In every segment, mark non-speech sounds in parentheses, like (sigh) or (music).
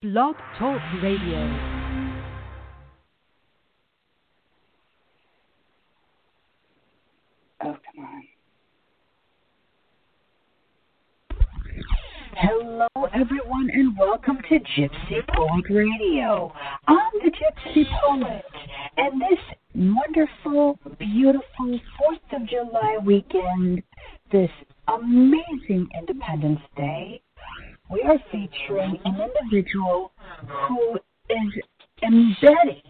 Blog Talk Radio. Oh, come on. Hello, everyone, and welcome to Gypsy Poet Radio. I'm the Gypsy Poet, and this wonderful, beautiful 4th of July weekend, this amazing Independence Day, we are featuring an individual who is embedding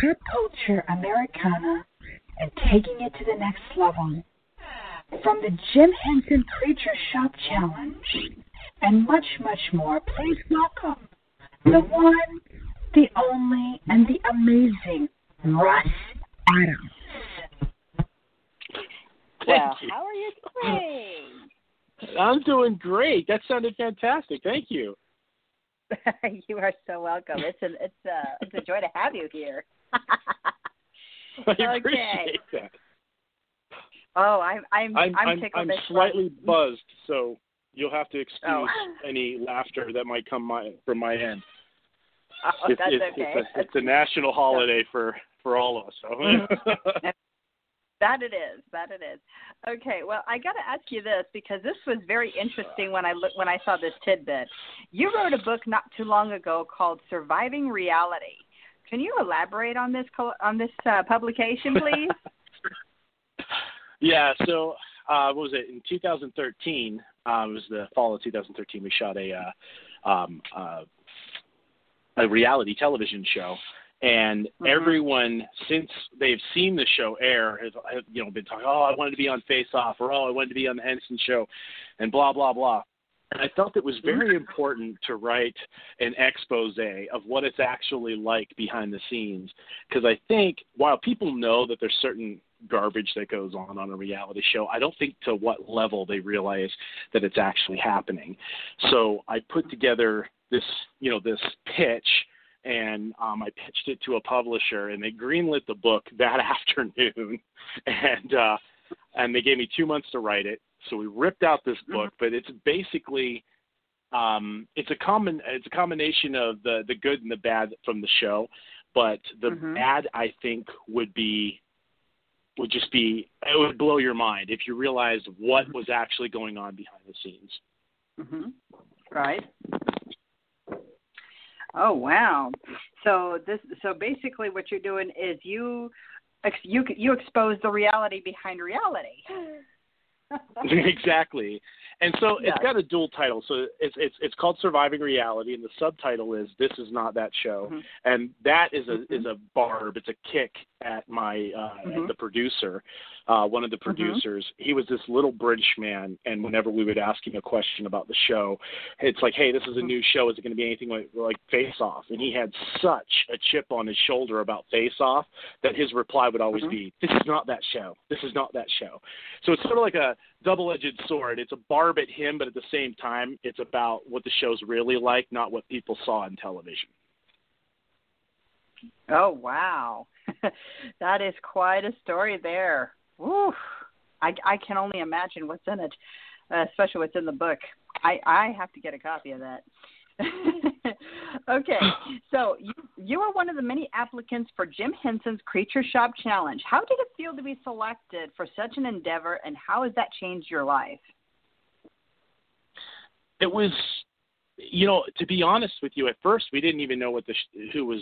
pop culture Americana and taking it to the next level. From the Jim Henson Creature Shop Challenge and much, much more, please welcome the one, the only, and the amazing Russ Adams. Well, how are you doing? I'm doing great. That sounded fantastic. Thank you. (laughs) you are so welcome. It's a it's a it's a joy to have you here. (laughs) I (laughs) appreciate that. Oh, I'm I'm I'm I'm, I'm, tickled. I'm this slightly one. buzzed, so you'll have to excuse Oh. any laughter that might come my, from my end. Oh, It's, that's it's, okay. it's, a, it's a national holiday for for all of us. So. Mm-hmm. That it is. That it is. Okay. Well, I got to ask you this because this was very interesting when I look when I saw this tidbit. You wrote a book not too long ago called "Surviving Reality." Can you elaborate on this on this uh, publication, please? (laughs) yeah. So uh, what was it in 2013? Uh, it was the fall of 2013. We shot a uh, um, uh, a reality television show. And Mhm. everyone, since they've seen the show air, has, has you know been talking. Oh, I wanted to be on Face Off, or oh, I wanted to be on the Henson Show, and blah blah blah. And I felt it was very important to write an expose of what it's actually like behind the scenes, because I think while people know that there's certain garbage that goes on on a reality show, I don't think to what level they realize that it's actually happening. So I put together this, you know, this pitch and um, I pitched it to a publisher, and they greenlit the book (laughs) that afternoon, and uh, and they gave me two months to write it. So we ripped out this book, but it's basically um, it's a common it's a combination of the the good and the bad from the show, but the Mhm. bad I think would be would just be it would blow your mind if you realized what was actually going on behind the scenes. hmm Right. Oh wow! So this so basically what you're doing is you ex- you you expose the reality behind reality. (laughs) exactly. And so Yes. it's got a dual title. So it's it's it's called Surviving Reality, and the subtitle is This Is Not That Show. Mhm. And that is a Mhm. is a barb. It's a kick at my uh, Mhm. at the producer, uh, one of the Mhm. producers. He was this little British man, and whenever we would ask him a question about the show, it's like, hey, this is a new show. Is it going to be anything like like Face Off? And he had such a chip on his shoulder about Face Off that his reply would always Mhm. be, "This is not that show. This is not that show." So it's sort of like a double-edged sword. It's a barb at him, but at the same time, it's about what the show's really like, not what people saw on television. Oh wow, (laughs) that is quite a story there. Woo! I I can only imagine what's in it, uh, especially what's in the book. I I have to get a copy of that. (laughs) okay, (sighs) so you you are one of the many applicants for Jim Henson's Creature Shop Challenge. How did it feel to be selected for such an endeavor, and how has that changed your life? It was, you know, to be honest with you, at first we didn't even know what the sh- who was.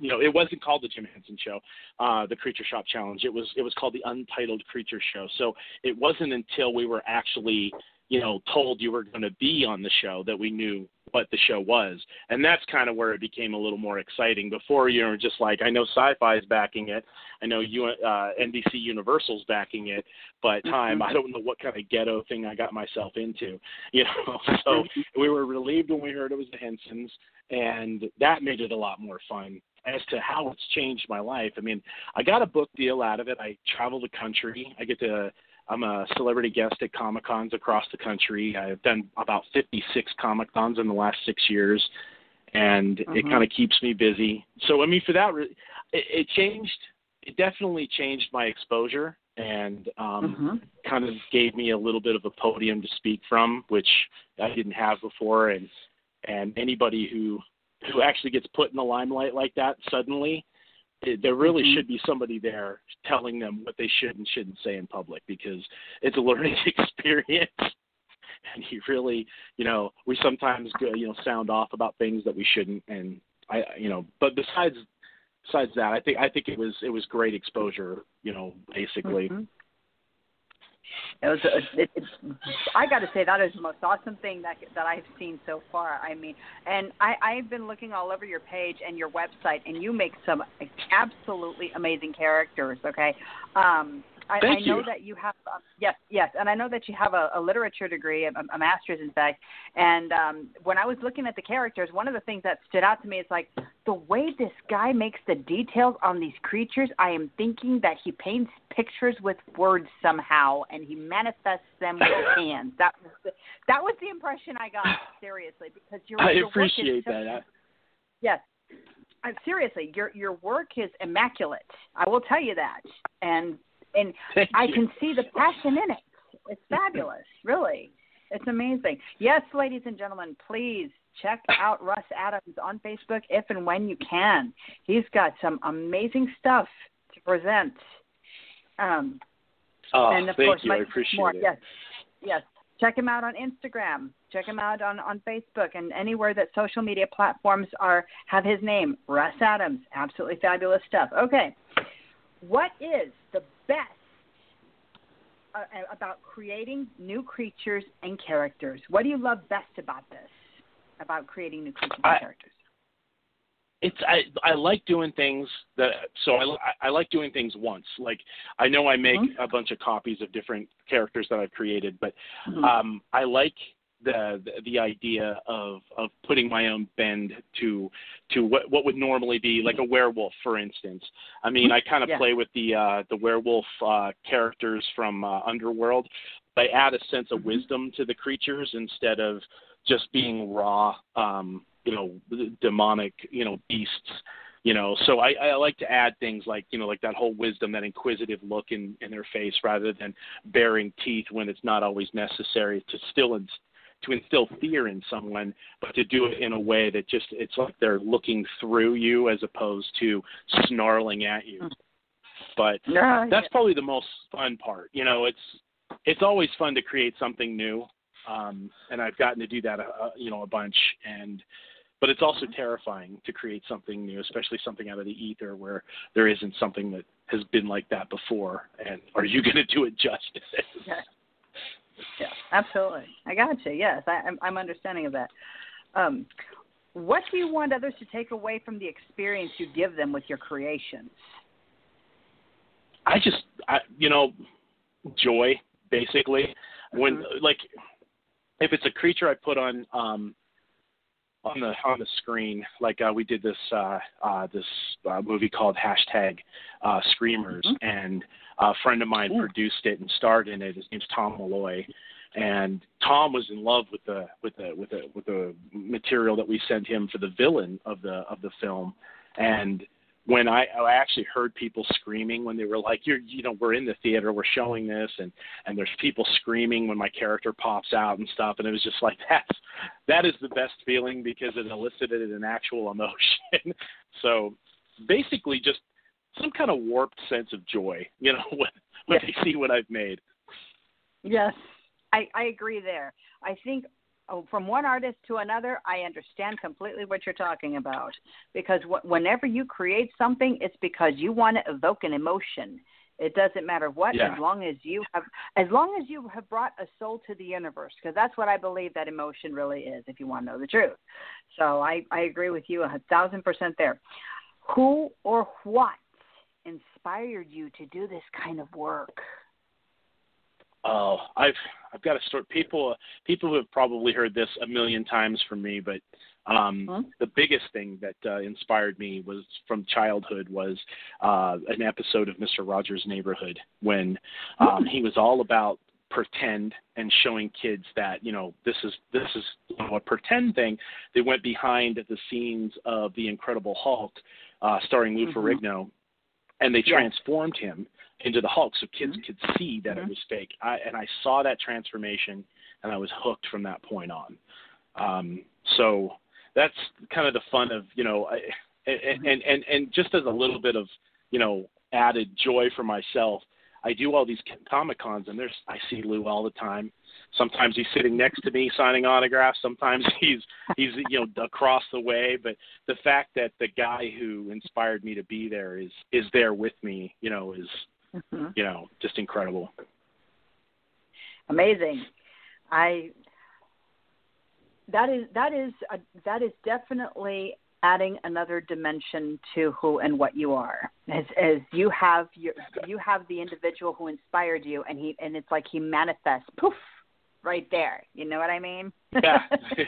You know, it wasn't called the Jim Henson Show, uh, the Creature Shop Challenge. It was it was called the Untitled Creature Show. So it wasn't until we were actually, you know, told you were going to be on the show that we knew what the show was, and that's kind of where it became a little more exciting. Before you were just like, I know Syfy is backing it, I know you, uh, NBC Universal's backing it, but time I don't know what kind of ghetto thing I got myself into, (laughs) you know. so we were relieved when we heard it was the Hensons, and that made it a lot more fun. As to how it's changed my life, I mean, I got a book deal out of it. I travel the country. I get to I'm a celebrity guest at Comic Cons across the country. I've done about 56 Comic Cons in the last six years, and it Mhm. kind of keeps me busy. So, I mean, for that, re- it, it changed. It definitely changed my exposure, and um, Mhm. kind of gave me a little bit of a podium to speak from, which I didn't have before. And and anybody who who actually gets put in the limelight like that suddenly, there really Mhm. should be somebody there telling them what they should and shouldn't say in public because it's a learning (laughs) experience. And you really, you know, we sometimes go, you know, sound off about things that we shouldn't. And I, you know, but besides, besides that, I think I think it was it was great exposure. You know, basically. Mhm. It was. A, it, it, I got to say that is the most awesome thing that that I've seen so far. I mean, and I I've been looking all over your page and your website, and you make some absolutely amazing characters. Okay. Um, I, I know you. that you have uh, yes, yes, and I know that you have a, a literature degree, a, a master's, in fact. And um, when I was looking at the characters, one of the things that stood out to me is like the way this guy makes the details on these creatures. I am thinking that he paints pictures with words somehow, and he manifests them with his hands. That was the, that was the impression I got. (sighs) Seriously, because your I your appreciate so- that. I, Yes. Uh, seriously, your your work is immaculate. I will tell you that. And and (laughs) thank I you. can see the passion in it. It's fabulous, really. It's amazing. Yes, ladies and gentlemen, please check out Russ Adams on Facebook if and when you can. He's got some amazing stuff to present. Um, Oh, and of thank course, you. Mike I appreciate Moore. it. Yes, yes. Check him out on Instagram. Check him out on on Facebook and anywhere that social media platforms are have his name, Russ Adams. Absolutely fabulous stuff. Okay, what is the best uh, about creating new creatures and characters? What do you love best about this? About creating new creatures and I- characters? it's I I like doing things that so I I like doing things once. Like I know I make Mhm. a bunch of copies of different characters that I've created, but Mhm. um I like the, the the idea of of putting my own bend to to what what would normally be like a werewolf for instance i mean i kind of Yeah. play with the uh the werewolf uh characters from uh, underworld but i add a sense of Mhm. wisdom to the creatures instead of just being raw um you know demonic you know beasts you know so i i like to add things like you know like that whole wisdom that inquisitive look in in their face rather than baring teeth when it's not always necessary to still inst- to instill fear in someone but to do it in a way that just it's like they're looking through you as opposed to snarling at you mm. but Yeah, that's probably the most fun part. You know, it's it's always fun to create something new, um, and I've gotten to do that, a, you know, a bunch. And but it's also terrifying to create something new, especially something out of the ether where there isn't something that has been like that before. And are you going to do it justice? Yeah. Absolutely. I got you. Yes, I, I'm, I'm understanding of that. Um, what do you want others to take away from the experience you give them with your creations? I just, I, you know, joy basically. When Mhm. like, if it's a creature I put on um, on the on the screen, like uh, we did this uh, uh, this uh, movie called hashtag uh, Screamers, Mhm. and a friend of mine Ooh. produced it and starred in it. His name's Tom Malloy, and Tom was in love with the with the with the with the material that we sent him for the villain of the of the film, and when I, I actually heard people screaming when they were like, "You're, you know, we're in the theater, we're showing this," and and there's people screaming when my character pops out and stuff, and it was just like (laughs) that's that is the best feeling because it elicited an actual emotion. (laughs) so basically, just some kind of warped sense of joy, you know, (laughs) when when Yes. they see what I've made. Yes, I, I agree there. I think Oh, from one artist to another, I understand completely what you're talking about. Because wh- whenever you create something, it's because you want to evoke an emotion. It doesn't matter what, Yeah. as long as you have, as long as you have brought a soul to the universe. Because that's what I believe that emotion really is. If you want to know the truth, so I I agree with you a thousand percent there. Who or what inspired you to do this kind of work? Oh, I've I've got a story. People people have probably heard this a million times from me, but um, Huh? the biggest thing that uh, inspired me was from childhood was uh, an episode of Mister Rogers' Neighborhood when um, he was all about pretend and showing kids that you know this is this is you know, a pretend thing. They went behind the scenes of the Incredible Hulk, uh, starring Lou Mhm. Ferrigno, and they transformed him into the Hulk so kids Mhm. could see that Mhm. it was fake. I, and I saw that transformation, and I was hooked from that point on. Um, so that's kind of the fun of you know, I, and, and and and just as a little bit of you know added joy for myself, I do all these comic cons, and there's I see Lou all the time. Sometimes he's sitting next to me signing autographs. Sometimes (laughs) he's he's you know across the way. But the fact that the guy who inspired me to be there is is there with me, you know, is mm-hmm. you know just incredible. Amazing. I that is that is a, that is definitely adding another dimension to who and what you are. As as you have your you have the individual who inspired you and he and it's like he manifests poof right there. You know what i mean? Yeah. (laughs) (laughs)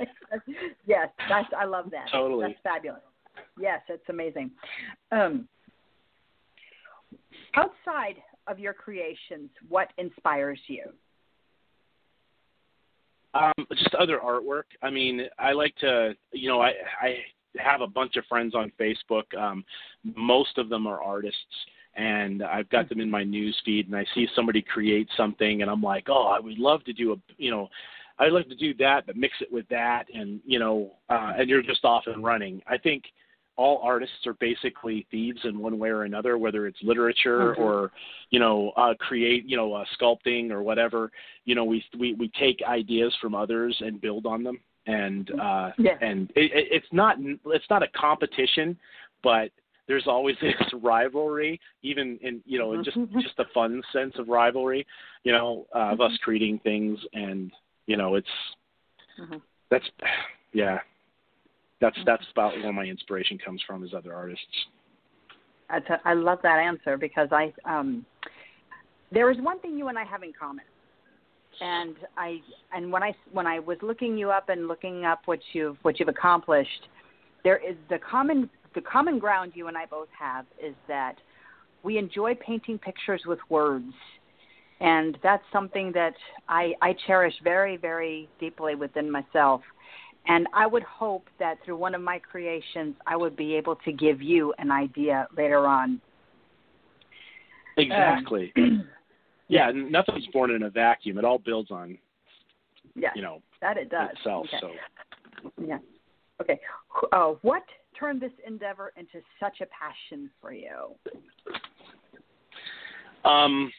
Yes that's i love that. Totally. That's fabulous. Yes it's amazing. Um outside of your creations what inspires you um, just other artwork. I mean, I like to, you know, I I have a bunch of friends on Facebook. Um, most of them are artists, and I've got them in my news feed. And I see somebody create something, and I'm like, oh, I would love to do a, you know, I'd like to do that, but mix it with that, and you know, uh, and you're just off and running. I think all artists are basically thieves in one way or another, whether it's literature mm-hmm. or, you know, uh, create, you know, uh, sculpting or whatever. You know, we we we take ideas from others and build on them and uh yeah. and it, it's not it's not a competition but there's always (laughs) this rivalry even in you know in just mm-hmm. just the fun sense of rivalry you know uh, of us mm-hmm. creating things and you know it's mm-hmm. that's (sighs) yeah that's that's about where my inspiration comes from is other artists. That's a, I love that answer because I um there is one thing you and I have in common. And I and when I when I was looking you up and looking up what you've what you've accomplished, there is the common the common ground you and I both have is that we enjoy painting pictures with words, and that's something that I I cherish very very deeply within myself. And I would hope that through one of my creations, I would be able to give you an idea later on. Exactly. Um, (clears throat) yeah, nothing's born in a vacuum. It all builds on, yeah, you know, that it does itself. Okay. So, yeah. Okay. Uh, what turned this endeavor into such a passion for you? Um,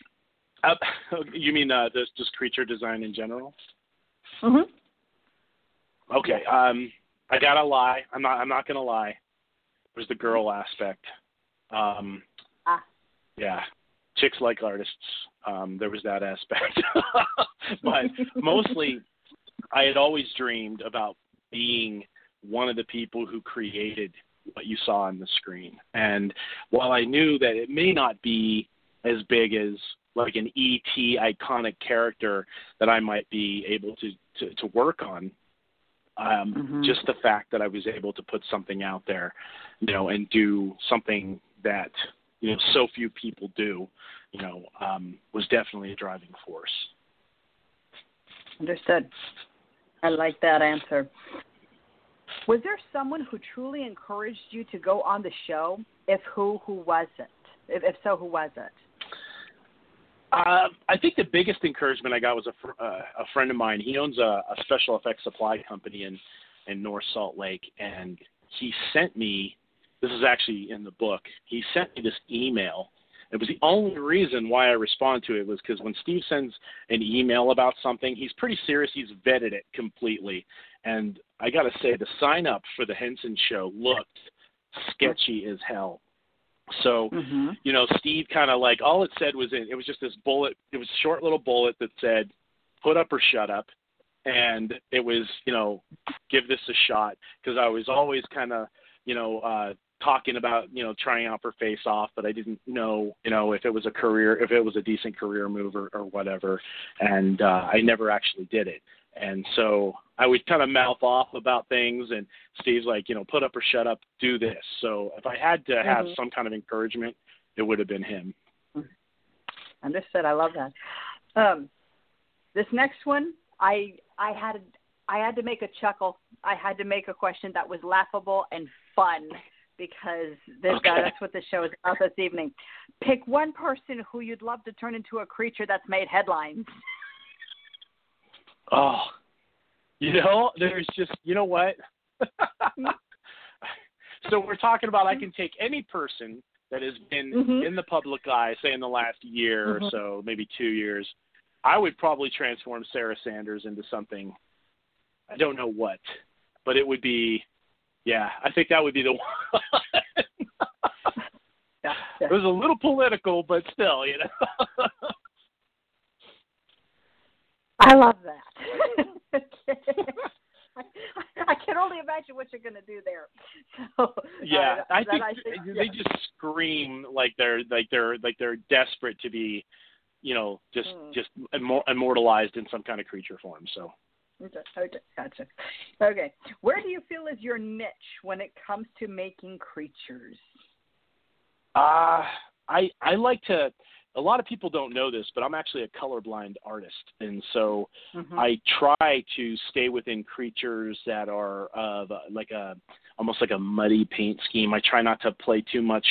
uh, (laughs) you mean uh, this just creature design in general? Mhm. Okay. Um, I gotta lie. I'm not. I'm not gonna lie. It was the girl aspect. Um, ah. Yeah chicks like artists. Um, there was that aspect, (laughs) but mostly, I had always dreamed about being one of the people who created what you saw on the screen. And while I knew that it may not be as big as like an ET iconic character that I might be able to to, to work on, um, mm-hmm. just the fact that I was able to put something out there, you know, and do something that you know so few people do, you know, um, was definitely a driving force. Understood. I like that answer. Was there someone who truly encouraged you to go on the show? If who, who was it? If, if so, who was it? Uh, I think the biggest encouragement I got was a, fr- uh, a friend of mine. He owns a, a special effects supply company in in North Salt Lake, and he sent me this is actually in the book. He sent me this email. It was the only reason why I responded to it was because when Steve sends an email about something, he's pretty serious. He's vetted it completely. And I got to say, the sign up for the Henson show looked sketchy as hell. So, mm-hmm. you know, Steve kind of like all it said was in, it was just this bullet. It was a short little bullet that said, "Put up or shut up," and it was, you know, give this a shot because I was always kind of, you know, uh, talking about you know trying out for face off but i didn't know you know if it was a career if it was a decent career move or, or whatever and uh i never actually did it and so i would kind of mouth off about things and steve's like you know put up or shut up do this so if i had to have mm-hmm. some kind of encouragement it would have been him understood i love that um this next one i i had I had to make a chuckle. I had to make a question that was laughable and fun because this, okay. uh, that's what the show is about this evening. Pick one person who you'd love to turn into a creature that's made headlines. Oh, you know, there's just you know what (laughs) so we're talking about I can take any person that has been Mhm. in the public eye, say in the last year Mhm. or so, maybe two years. I would probably transform Sarah Sanders into something. I don't know what, but it would be. Yeah, I think that would be the (laughs) one. Yeah. it was a little political, but still, you know. (laughs) I love that. (laughs) (laughs) I, I can only imagine what you're going to do there. (laughs) So yeah, uh, I that think, I think they yeah. just scream like they're like they're like they're desperate to be, you know, just Mm. just immortalized in some kind of creature form. So Okay, okay, gotcha. Okay, where do you feel is your niche when it comes to making creatures? Uh I I like to. A lot of people don't know this, but I'm actually a colorblind artist, and so Mhm. I try to stay within creatures that are of uh, like a almost like a muddy paint scheme. I try not to play too much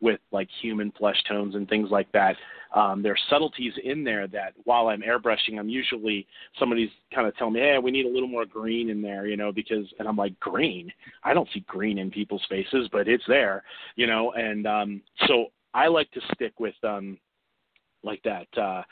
with like human flesh tones and things like that. Um, there are subtleties in there that while I'm airbrushing, I'm usually somebody's kind of telling me, "Hey, we need a little more green in there," you know, because and I'm like, "Green? I don't see green in people's faces, but it's there," you know, and um, so I like to stick with um, like that. Uh,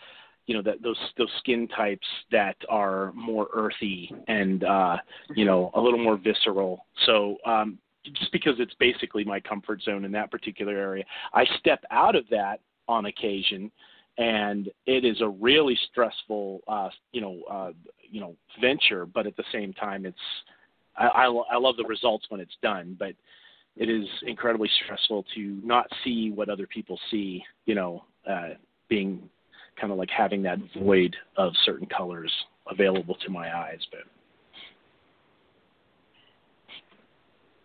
you know that those those skin types that are more earthy and uh you know a little more visceral so um just because it's basically my comfort zone in that particular area i step out of that on occasion and it is a really stressful uh you know uh you know venture but at the same time it's i i, lo- I love the results when it's done but it is incredibly stressful to not see what other people see you know uh being kind of like having that void of certain colors available to my eyes. But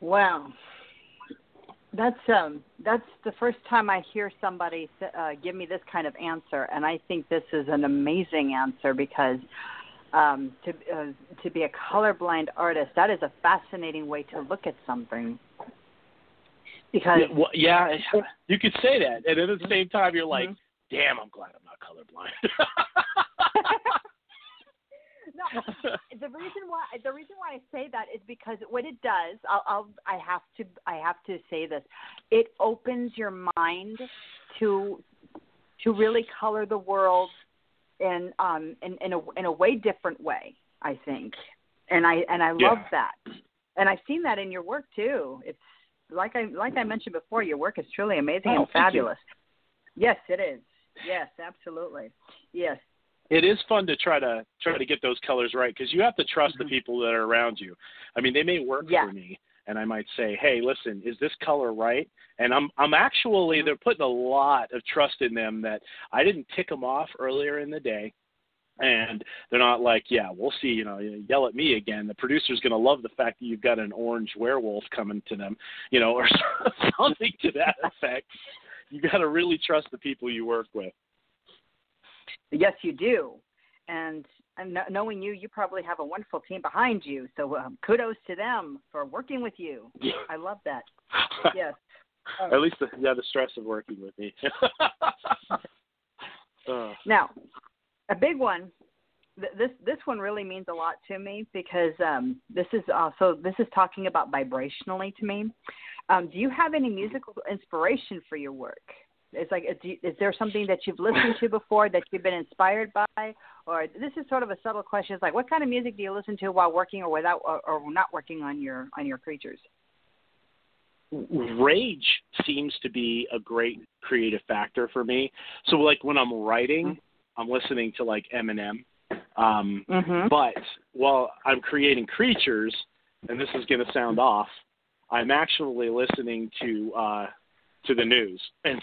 Wow, that's um that's the first time I hear somebody uh, give me this kind of answer, and I think this is an amazing answer because um, to uh, to be a colorblind artist, that is a fascinating way to look at something. Because yeah, well, yeah, you could say that, and at the same time, you're like, Mhm. "Damn, I'm glad I'm not colorblind." (laughs) no, the reason why the reason why I say that is because what it does, I'll, I'll I have to I have to say this, it opens your mind to to really color the world in um in in a in a way different way. I think, and I and I love Yeah. that, and I've seen that in your work too. It's like I like I mentioned before, your work is truly amazing Oh, and you. fabulous. Yes, it is. Yes, absolutely. Yes. it is fun to try to try to get those colors right because you have to trust the Mhm. people that are around you. I mean, they may work Yeah. for me, and I might say, "Hey, listen, is this color right?" And I'm I'm actually Mhm. they're putting a lot of trust in them that I didn't tick them off earlier in the day. And they're not like, yeah, we'll see, you know, yell at me again. The producer's going to love the fact that you've got an orange werewolf coming to them, you know, or (laughs) something to that effect. You (laughs) got to really trust the people you work with. Yes, you do. And, and knowing you, you probably have a wonderful team behind you. So um, kudos to them for working with you. (laughs) I love that. Yes. (laughs) At least, the, yeah, the stress of working with me. uh, Now, a big one. Th- This this one really means a lot to me because um, this is also this is talking about vibrationally to me. Um, do you have any musical inspiration for your work? It's like, is, is there something that you've listened to before that you've been inspired by, or this is sort of a subtle question. It's like, what kind of music do you listen to while working or without, or, or not working on your on your creatures? rage seems to be a great creative factor for me. So, like when I'm writing, I'm listening to like Eminem. Um, Mm-hmm. But while I'm creating creatures, and this is going to sound off, I'm actually listening to uh, to the news, (laughs) and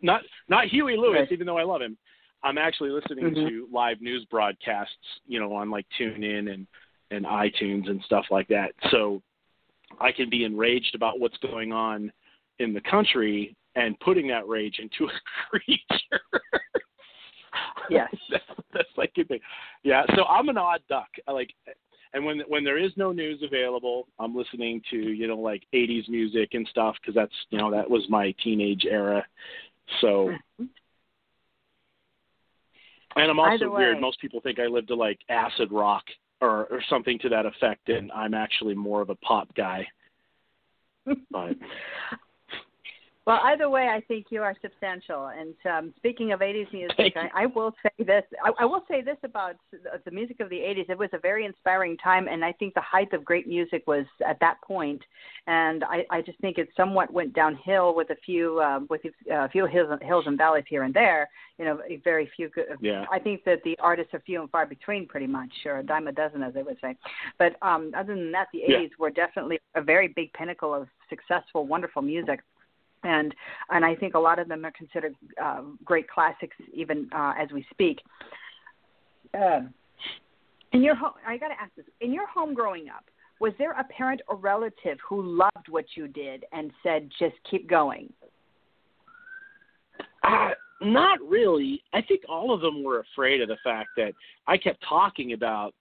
not not Huey Lewis, Right. even though I love him. I'm actually listening Mhm. to live news broadcasts, you know, on like TuneIn and and iTunes and stuff like that. So I can be enraged about what's going on in the country and putting that rage into a (laughs) creature. Yes. (laughs) that's, that's like a thing. Yeah, so I'm an odd duck. I like, and when when there is no news available, I'm listening to you know like '80s music and stuff because that's you know that was my teenage era. So, mm-hmm. and I'm also weird. Most people think I live to like acid rock or or something to that effect, and I'm actually more of a pop guy. (laughs) but well, either way, I think you are substantial. And um, speaking of 80s music, I, I will say this. I, I will say this about the music of the 80s. It was a very inspiring time, and I think the height of great music was at that point. And I, I just think it somewhat went downhill with a few um, with a few hills, hills and valleys here and there. You know, very few. Good, yeah. I think that the artists are few and far between, pretty much, or a dime a dozen, as they would say. But um, other than that, the 80s yeah. were definitely a very big pinnacle of successful, wonderful music and and I think a lot of them are considered uh, great classics even uh, as we speak. Uh, in your home, I got to ask this: in your home growing up, was there a parent or relative who loved what you did and said, "Just keep going"? Uh, not really. I think all of them were afraid of the fact that I kept talking about,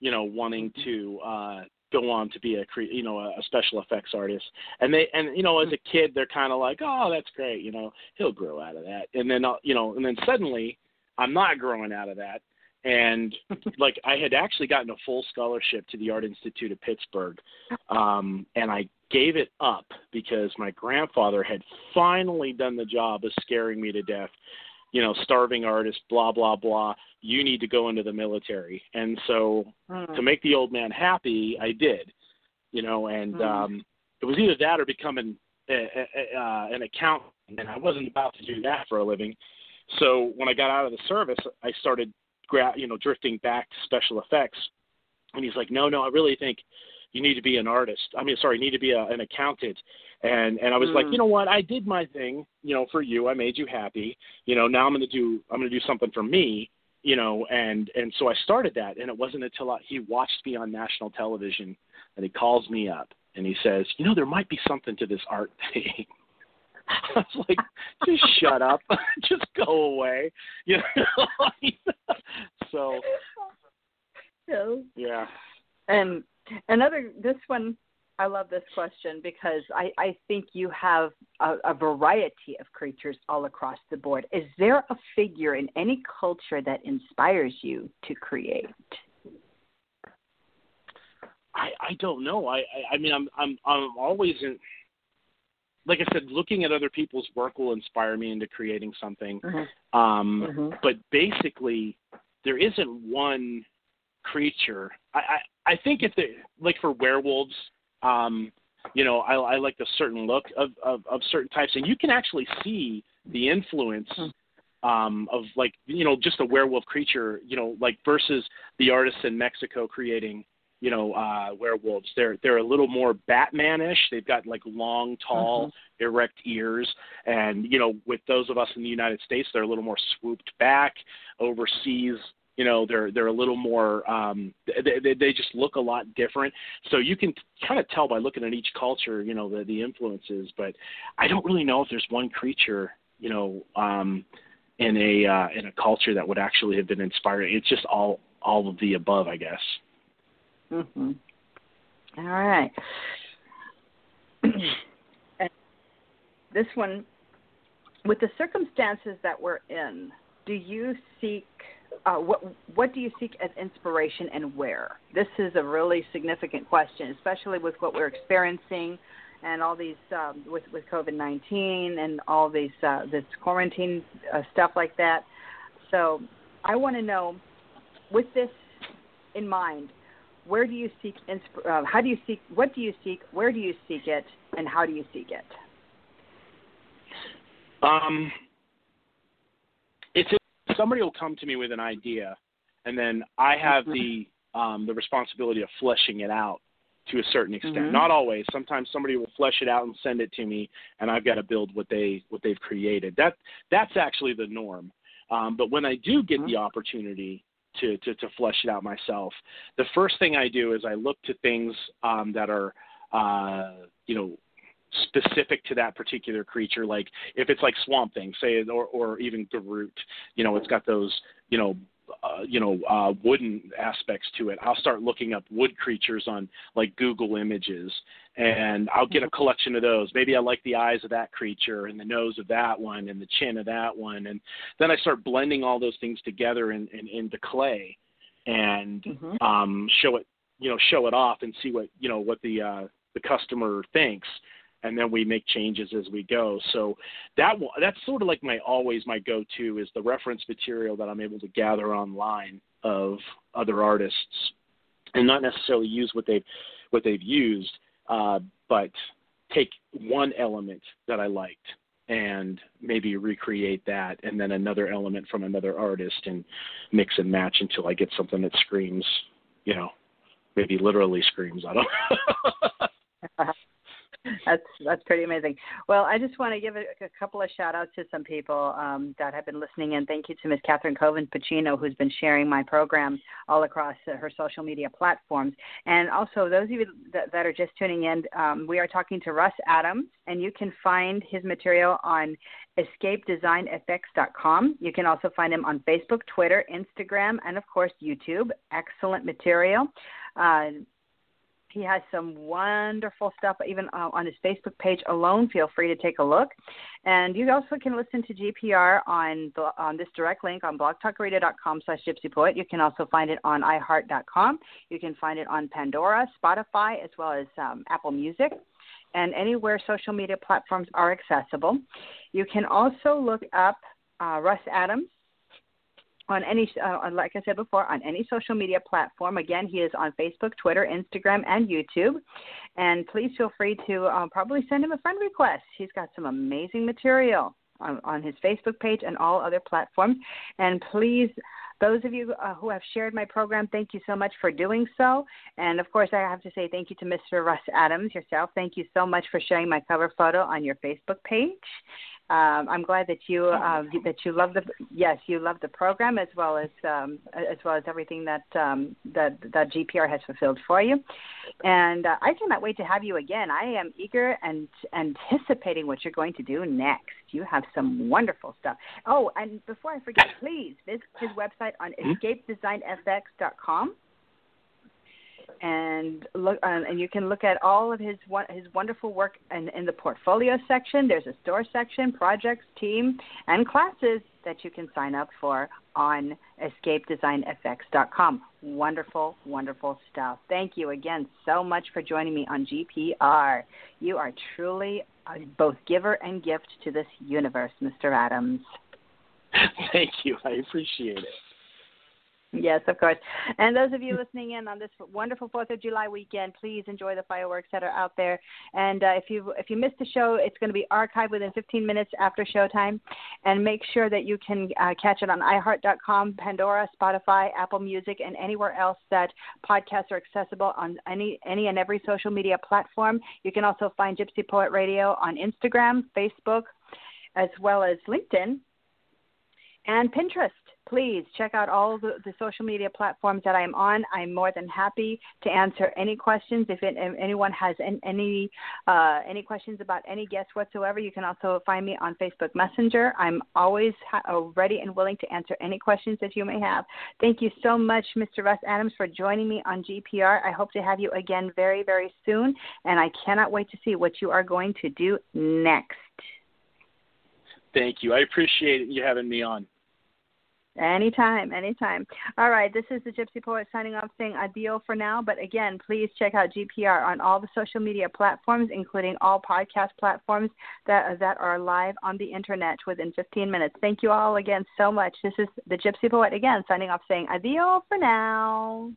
you know, wanting to uh go on to be a cre- you know a special effects artist. And they and you know as a kid they're kind of like oh that's great you know he'll grow out of that. And then uh, you know and then suddenly i'm not growing out of that. And (laughs) like i had actually gotten a full scholarship to the art institute of pittsburgh um and i gave it up because my grandfather had finally done the job of scaring me to death you know, starving artist, blah blah blah. You need to go into the military. And so, mm. to make the old man happy, I did. You know, and mm. um, it was either that or becoming a, a, uh, an accountant, and I wasn't about to do that for a living. So when I got out of the service, I started, gra- you know, drifting back to special effects. And he's like, "No, no, I really think you need to be an artist. I mean, sorry, you need to be a, an accountant." and and I was mm. like, you know what, I did my thing, you know, for you. I made you happy. You know, now I'm gonna do I'm gonna do something for me. You know, and and so I started that, and it wasn't until I, he watched me on national television that he calls me up and he says, you know, there might be something to this art (laughs) thing. I was like, just shut up, (laughs) just go away. (laughs) You know, so yeah. And another this one I love this question because I, I think you have a, a, variety of creatures all across the board. Is there a figure in any culture that inspires you to create? I, I don't know. I, I, I mean I'm I'm I'm always in like I said, looking at other people's work will inspire me into creating something. Mm-hmm. Um, mm-hmm. But basically, there isn't one creature. I, I I think if they like for werewolves, um, you know, I, I like the certain look of, of, of certain types, and you can actually see the influence hmm. um, of like you know just a werewolf creature, you know, like versus the artists in Mexico creating you know uh, werewolves. They're they're a little more Batmanish. They've got like long, tall, mm-hmm. erect ears, and you know with those of us in the United States, they're a little more swooped back. Overseas, you know they're they're a little more um they, they just look a lot different. So you can kind of tell by looking at each culture you know the the influences but i don't really know if there's one creature you know um in a uh in a culture that would actually have been inspiring. It's just all all of the above i guess. Mhm all right. (clears throat) This one with the circumstances that we're in do you seek uh, what what do you seek as inspiration and where? This is a really significant question, especially with what we're experiencing and all these um, with with COVID nineteen and all these uh, this quarantine uh, stuff like that. So I want to know, with this in mind, where do you seek? Insp- uh, how do you seek? What do you seek? Where do you seek it? And how do you seek it? Um, somebody will come to me with an idea, and then I have the um, the responsibility of fleshing it out to a certain extent. Mm-hmm. Not always. Sometimes somebody will flesh it out and send it to me, and I've got to build what they what they've created. That that's actually the norm. Um, but when I do get mm-hmm. the opportunity to, to to flesh it out myself, the first thing I do is I look to things um, that are uh, you know specific to that particular creature. Like if it's like Swamp Thing, say, or or even Groot, you know, it's got those, you know, uh, you know, uh, wooden aspects to it. I'll start looking up wood creatures on like Google Images, and I'll get a collection of those. Maybe I like the eyes of that creature, and the nose of that one, and the chin of that one, and then I start blending all those things together in, in, into clay and Mhm. um, show it you know show it off and see what you know what the uh, the customer thinks and then we make changes as we go so that that's sort of like my always my go to is the reference material that I'm able to gather online of other artists and not necessarily use what they've what they've used uh, but take one element that I liked and maybe recreate that and then another element from another artist and mix and match until I get something that screams, you know, maybe literally screams. I don't (laughs) (laughs) that's that's pretty amazing. Well, I just want to give a, a couple of shout outs to some people um, that have been listening in. Thank you to Ms. Catherine Coven Pacino, who's been sharing my program all across uh, her social media platforms. And also, those of you that, that are just tuning in, um, we are talking to Russ Adams, and you can find his material on escapedesignfx.com. You can also find him on Facebook, Twitter, Instagram, and of course, YouTube. Excellent material. Uh, he has some wonderful stuff, even uh, on his Facebook page alone. Feel free to take a look. And you also can listen to GPR on on this direct link on blogtalkradio.com slash gypsypoet. You can also find it on iheart.com. You can find it on Pandora, Spotify, as well as um, Apple Music and anywhere social media platforms are accessible. You can also look up uh, Russ Adams on any, uh, like I said before, on any social media platform. Again, he is on Facebook, Twitter, Instagram, and YouTube. And please feel free to uh, probably send him a friend request. He's got some amazing material on, on his Facebook page and all other platforms. And please, those of you uh, who have shared my program, thank you so much for doing so. And of course, I have to say thank you to Mr. Russ Adams yourself. Thank you so much for sharing my cover photo on your Facebook page. Um, I'm glad that you uh, that you love the yes you love the program as well as um, as well as everything that um, that that GPR has fulfilled for you, and uh, I cannot wait to have you again. I am eager and anticipating what you're going to do next. You have some wonderful stuff. Oh, and before I forget, please visit his website on escapedesignfx.com and look uh, and you can look at all of his his wonderful work in, in the portfolio section. There's a store section projects team and classes that you can sign up for on escapedesignfx.com wonderful wonderful stuff. Thank you again so much for joining me on gpr you are truly both giver and gift to this universe mr adams. (laughs) Thank you. I appreciate it Yes, of course. And those of you listening in on this wonderful Fourth of July weekend, please enjoy the fireworks that are out there. And uh, if you if you missed the show, it's going to be archived within 15 minutes after showtime. And make sure that you can uh, catch it on iHeart.com, Pandora, Spotify, Apple Music, and anywhere else that podcasts are accessible on any any and every social media platform. You can also find Gypsy Poet Radio on Instagram, Facebook, as well as LinkedIn and Pinterest please check out all the, the, social media platforms that I'm on. I'm more than happy to answer any questions. If, it, if anyone has any uh, any questions about any guests whatsoever, you can also find me on Facebook Messenger. I'm always ha- uh, ready and willing to answer any questions that you may have. Thank you so much, Mr. Russ Adams, for joining me on GPR. I hope to have you again very, very soon, and I cannot wait to see what you are going to do next. Thank you. I appreciate you having me on. Anytime, anytime. All right, this is the Gypsy Poet signing off saying adieu for now. But again, please check out GPR on all the social media platforms, including all podcast platforms that, that are live on the internet within 15 minutes. Thank you all again so much. This is the Gypsy Poet again signing off saying adieu for now.